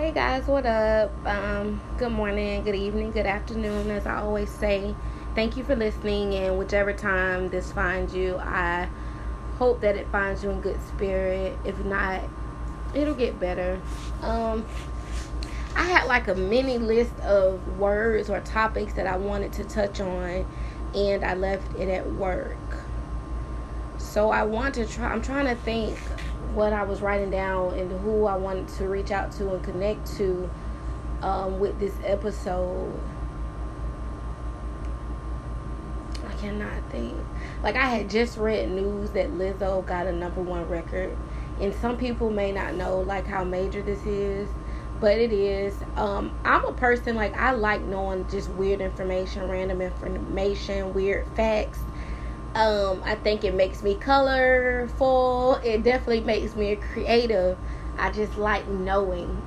Hey guys, what up? Um, good morning, good evening, good afternoon, as I always say. Thank you for listening, and whichever time this finds you, I hope that it finds you in good spirit. If not, it'll get better. Um, I had like a mini list of words or topics that I wanted to touch on, and I left it at work. So I want to try. I'm trying to think what I was writing down and who I wanted to reach out to and connect to um, with this episode. I cannot think. Like I had just read news that Lizzo got a number one record, and some people may not know like how major this is, but it is. Um, I'm a person like I like knowing just weird information, random information, weird facts um, I think it makes me colorful. It definitely makes me creative. I just like knowing.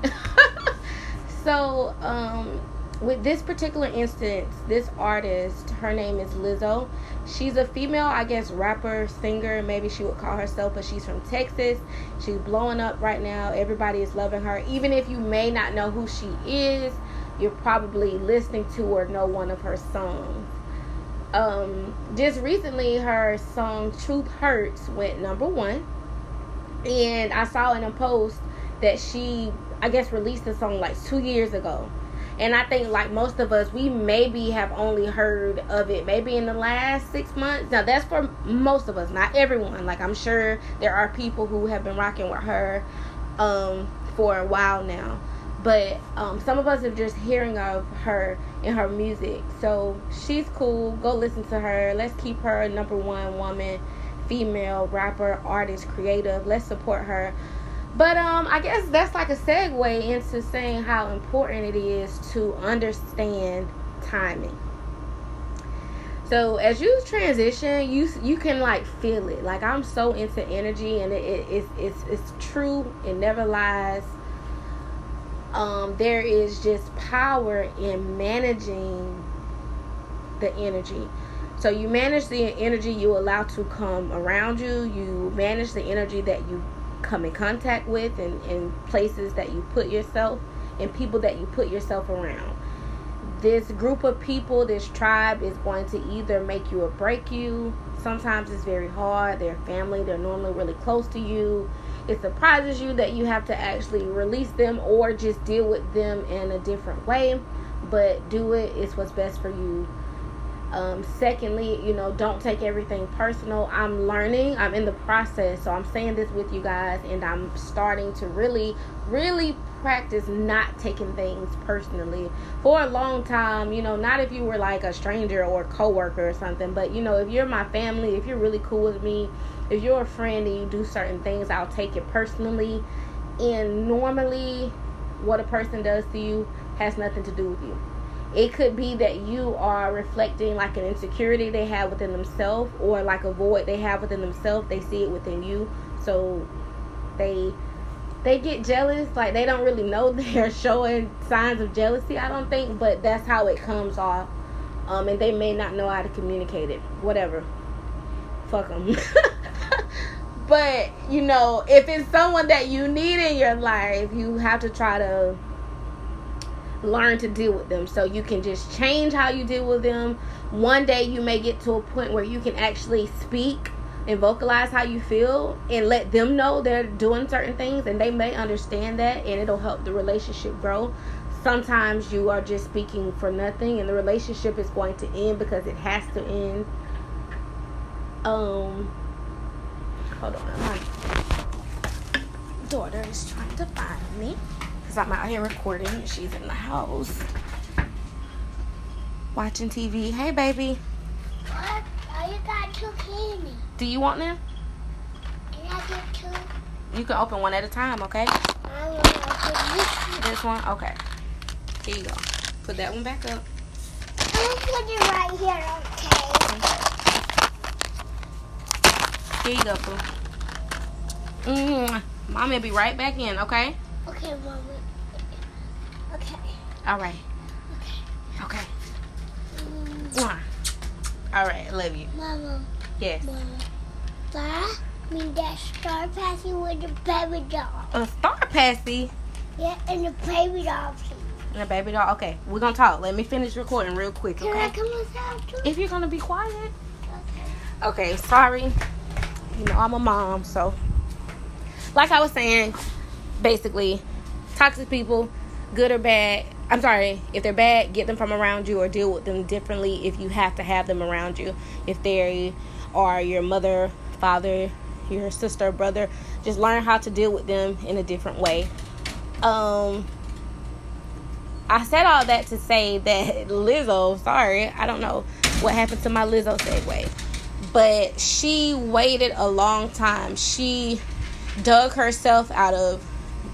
so, um, with this particular instance, this artist, her name is Lizzo. She's a female, I guess, rapper, singer, maybe she would call herself, but she's from Texas. She's blowing up right now. Everybody is loving her. Even if you may not know who she is, you're probably listening to or know one of her songs um, just recently her song Truth Hurts went number one. And I saw in a post that she, I guess, released the song like two years ago. And I think, like most of us, we maybe have only heard of it maybe in the last six months. Now, that's for most of us, not everyone. Like, I'm sure there are people who have been rocking with her um, for a while now but um, some of us are just hearing of her and her music. So she's cool. Go listen to her. Let's keep her number one woman, female rapper, artist, creative. Let's support her. But um, I guess that's like a segue into saying how important it is to understand timing. So as you transition, you you can like feel it. Like I'm so into energy, and it, it it's it's it's true. It never lies um, there is just power in managing the energy. So you manage the energy you allow to come around you. You manage the energy that you come in contact with and, and places that you put yourself and people that you put yourself around. This group of people, this tribe is going to either make you or break you. Sometimes it's very hard. They're family, they're normally really close to you it surprises you that you have to actually release them or just deal with them in a different way. But do it. It's what's best for you. Um, secondly you know don't take everything personal. I'm learning. I'm in the process. So i'm saying this with you guys and i'm starting to really really practice not taking things personally for a long time you know not if you were like a stranger or a coworker or something but you know if you're my family if you're really cool with me if you're a friend and you do certain things, I'll take it personally. And normally, what a person does to you has nothing to do with you. It could be that you are reflecting like an insecurity they have within themselves or like a void they have within themselves. They see it within you. So they they get jealous. Like they don't really know they're showing signs of jealousy, I don't think, but that's how it comes off. Um, and they may not know how to communicate it. Whatever. Fuck them. but you know, if it's someone that you need in your life, you have to try to learn to deal with them so you can just change how you deal with them. One day you may get to a point where you can actually speak and vocalize how you feel and let them know they're doing certain things and they may understand that and it'll help the relationship grow. Sometimes you are just speaking for nothing and the relationship is going to end because it has to end. Um Hold on. My daughter is trying to find me because I'm out here recording and she's in the house watching TV. Hey, baby. What? Oh, you got two candy. Do you want them? Can I get two? You can open one at a time, okay? I want to open this This one? Okay. Here you go. Put that one back up. I'm put it right here, okay? Here you go, boo. Mm, Mommy will be right back in, okay? Okay, Mama. Okay. All right. Okay. Okay. Mm. All right. Love you. Mama. Yes. Mama. That mean that star passing with the baby doll. A star passy. Yeah, and the baby doll. please. And a baby doll. Okay, we're gonna talk. Let me finish recording real quick, Can I come inside too? If you're gonna be quiet. Okay. Okay, sorry. You know, I'm a mom, so like I was saying, basically, toxic people, good or bad. I'm sorry, if they're bad, get them from around you or deal with them differently if you have to have them around you. If they are your mother, father, your sister, brother, just learn how to deal with them in a different way. Um I said all that to say that Lizzo, sorry, I don't know what happened to my Lizzo segue but she waited a long time. She dug herself out of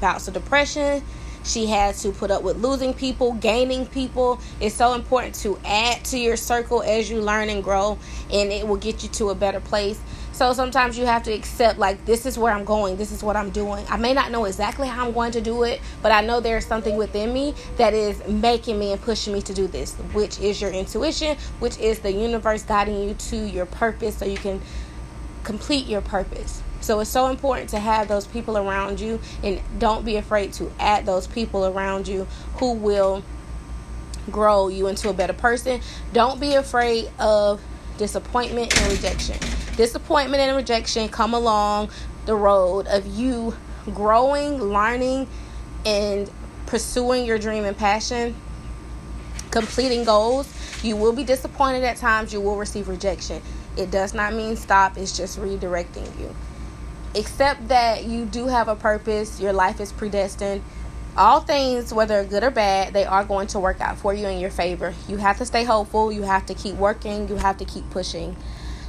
bouts of depression. She had to put up with losing people, gaining people. It's so important to add to your circle as you learn and grow, and it will get you to a better place. So sometimes you have to accept, like, this is where I'm going, this is what I'm doing. I may not know exactly how I'm going to do it, but I know there's something within me that is making me and pushing me to do this, which is your intuition, which is the universe guiding you to your purpose so you can complete your purpose. So it's so important to have those people around you and don't be afraid to add those people around you who will grow you into a better person. Don't be afraid of disappointment and rejection. Disappointment and rejection come along the road of you growing, learning, and pursuing your dream and passion, completing goals. You will be disappointed at times, you will receive rejection. It does not mean stop, it's just redirecting you. Accept that you do have a purpose, your life is predestined. All things, whether good or bad, they are going to work out for you in your favor. You have to stay hopeful, you have to keep working, you have to keep pushing.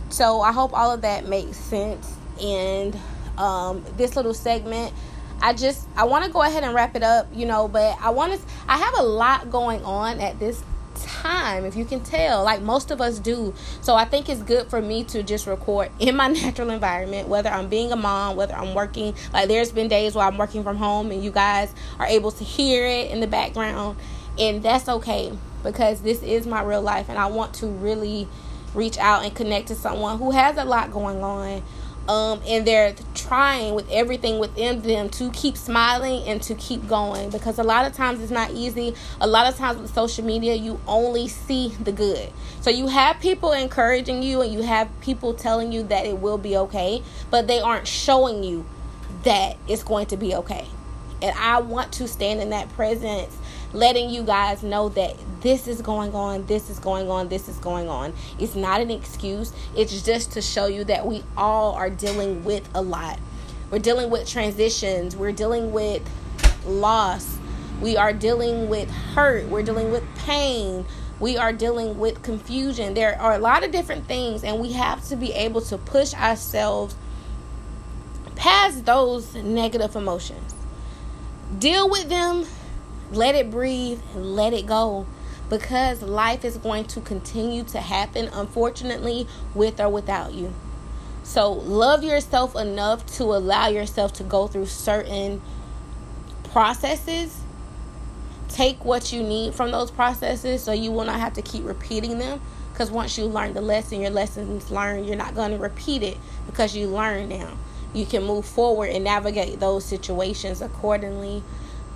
So, I hope all of that makes sense. And um, this little segment, I just I want to go ahead and wrap it up, you know, but I want to I have a lot going on at this time if you can tell. Like most of us do. So i think it's good for me to just record in my natural environment whether i'm being a mom whether i'm working. Like there's been days where i'm working from home and you guys are able to hear it in the background and that's okay because this is my real life and i want to really reach out and connect to someone who has a lot going on um, and they're trying with everything within them to keep smiling and to keep going because a lot of times it's not easy. A lot of times with social media, you only see the good. So you have people encouraging you and you have people telling you that it will be okay, but they aren't showing you that it's going to be okay. And I want to stand in that presence, letting you guys know that this is going on, this is going on, this is going on. It's not an excuse, it's just to show you that we all are dealing with a lot. We're dealing with transitions, we're dealing with loss, we are dealing with hurt, we're dealing with pain. We are dealing with confusion. There are a lot of different things, and we have to be able to push ourselves past those negative emotions deal with them, let it breathe, let it go. Because life is going to continue to happen, unfortunately, with or without you. So, love yourself enough to allow yourself to go through certain processes. Take what you need from those processes so you will not have to keep repeating them. Because once you learn the lesson, your lessons learned, you're not going to repeat it because you learn now you can move forward and navigate those situations accordingly.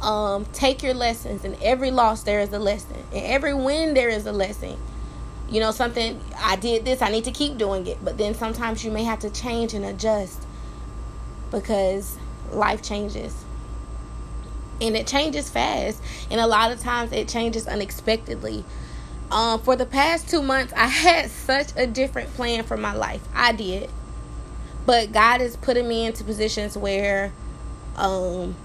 Um, take your lessons. In every loss, there is a lesson. In every win, there is a lesson. You know, something, I did this, I need to keep doing it. But then sometimes you may have to change and adjust because life changes. And it changes fast. And a lot of times it changes unexpectedly. Um, for the past two months, I had such a different plan for my life. I did but God is putting me into positions where um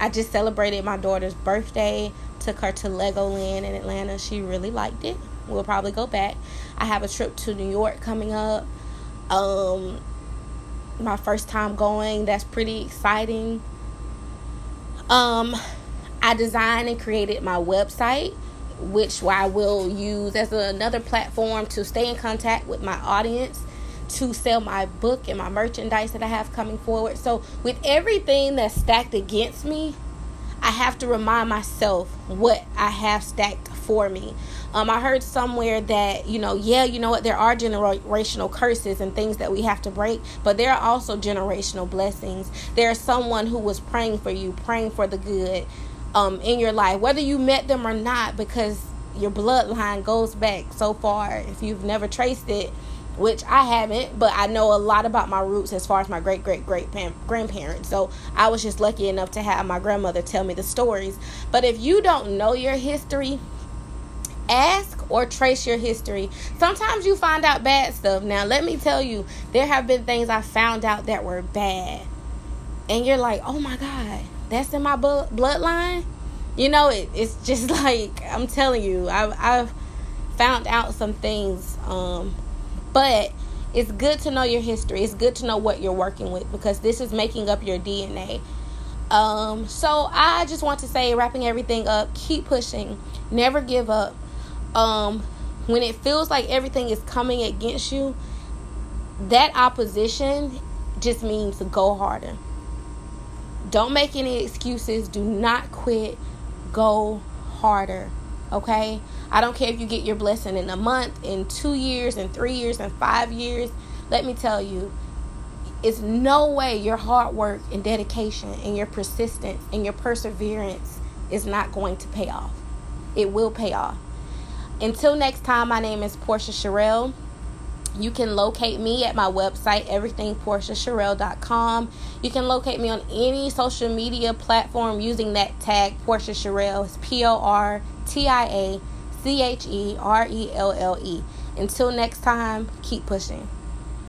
I just celebrated my daughter's birthday, took her to Legoland in Atlanta. She really liked it. We'll probably go back. I have a trip to New York coming up. Um my first time going. That's pretty exciting. Um I designed and created my website which I will use as another platform to stay in contact with my audience to sell my book and my merchandise that I have coming forward. So, with everything that's stacked against me, I have to remind myself what I have stacked for me. Um, I heard somewhere that, you know, yeah, you know what, there are generational curses and things that we have to break, but there are also generational blessings. There's someone who was praying for you, praying for the good um, in your life, whether you met them or not, because your bloodline goes back so far. If you've never traced it, which I haven't, but I know a lot about my roots as far as my great great great grandparents. So I was just lucky enough to have my grandmother tell me the stories. But if you don't know your history, ask or trace your history. Sometimes you find out bad stuff. Now, let me tell you, there have been things I found out that were bad. And you're like, oh my God, that's in my bloodline? You know, it, it's just like, I'm telling you, I've, I've found out some things um, but it's good to know your history. It's good to know what you're working with because this is making up your DNA. Um, so I just want to say, wrapping everything up, keep pushing, never give up. Um, when it feels like everything is coming against you, that opposition just means go harder. Don't make any excuses. Do not quit. Go harder. Okay? I don't care if you get your blessing in a month, in two years, in three years, in five years. Let me tell you, it's no way your hard work and dedication and your persistence and your perseverance is not going to pay off. It will pay off. Until next time, my name is Portia Cherelle. You can locate me at my website, everythingportiacherelle.com. You can locate me on any social media platform using that tag, Portia Cherelle. It's P O R T I A C H E R E L L E. Until next time, keep pushing.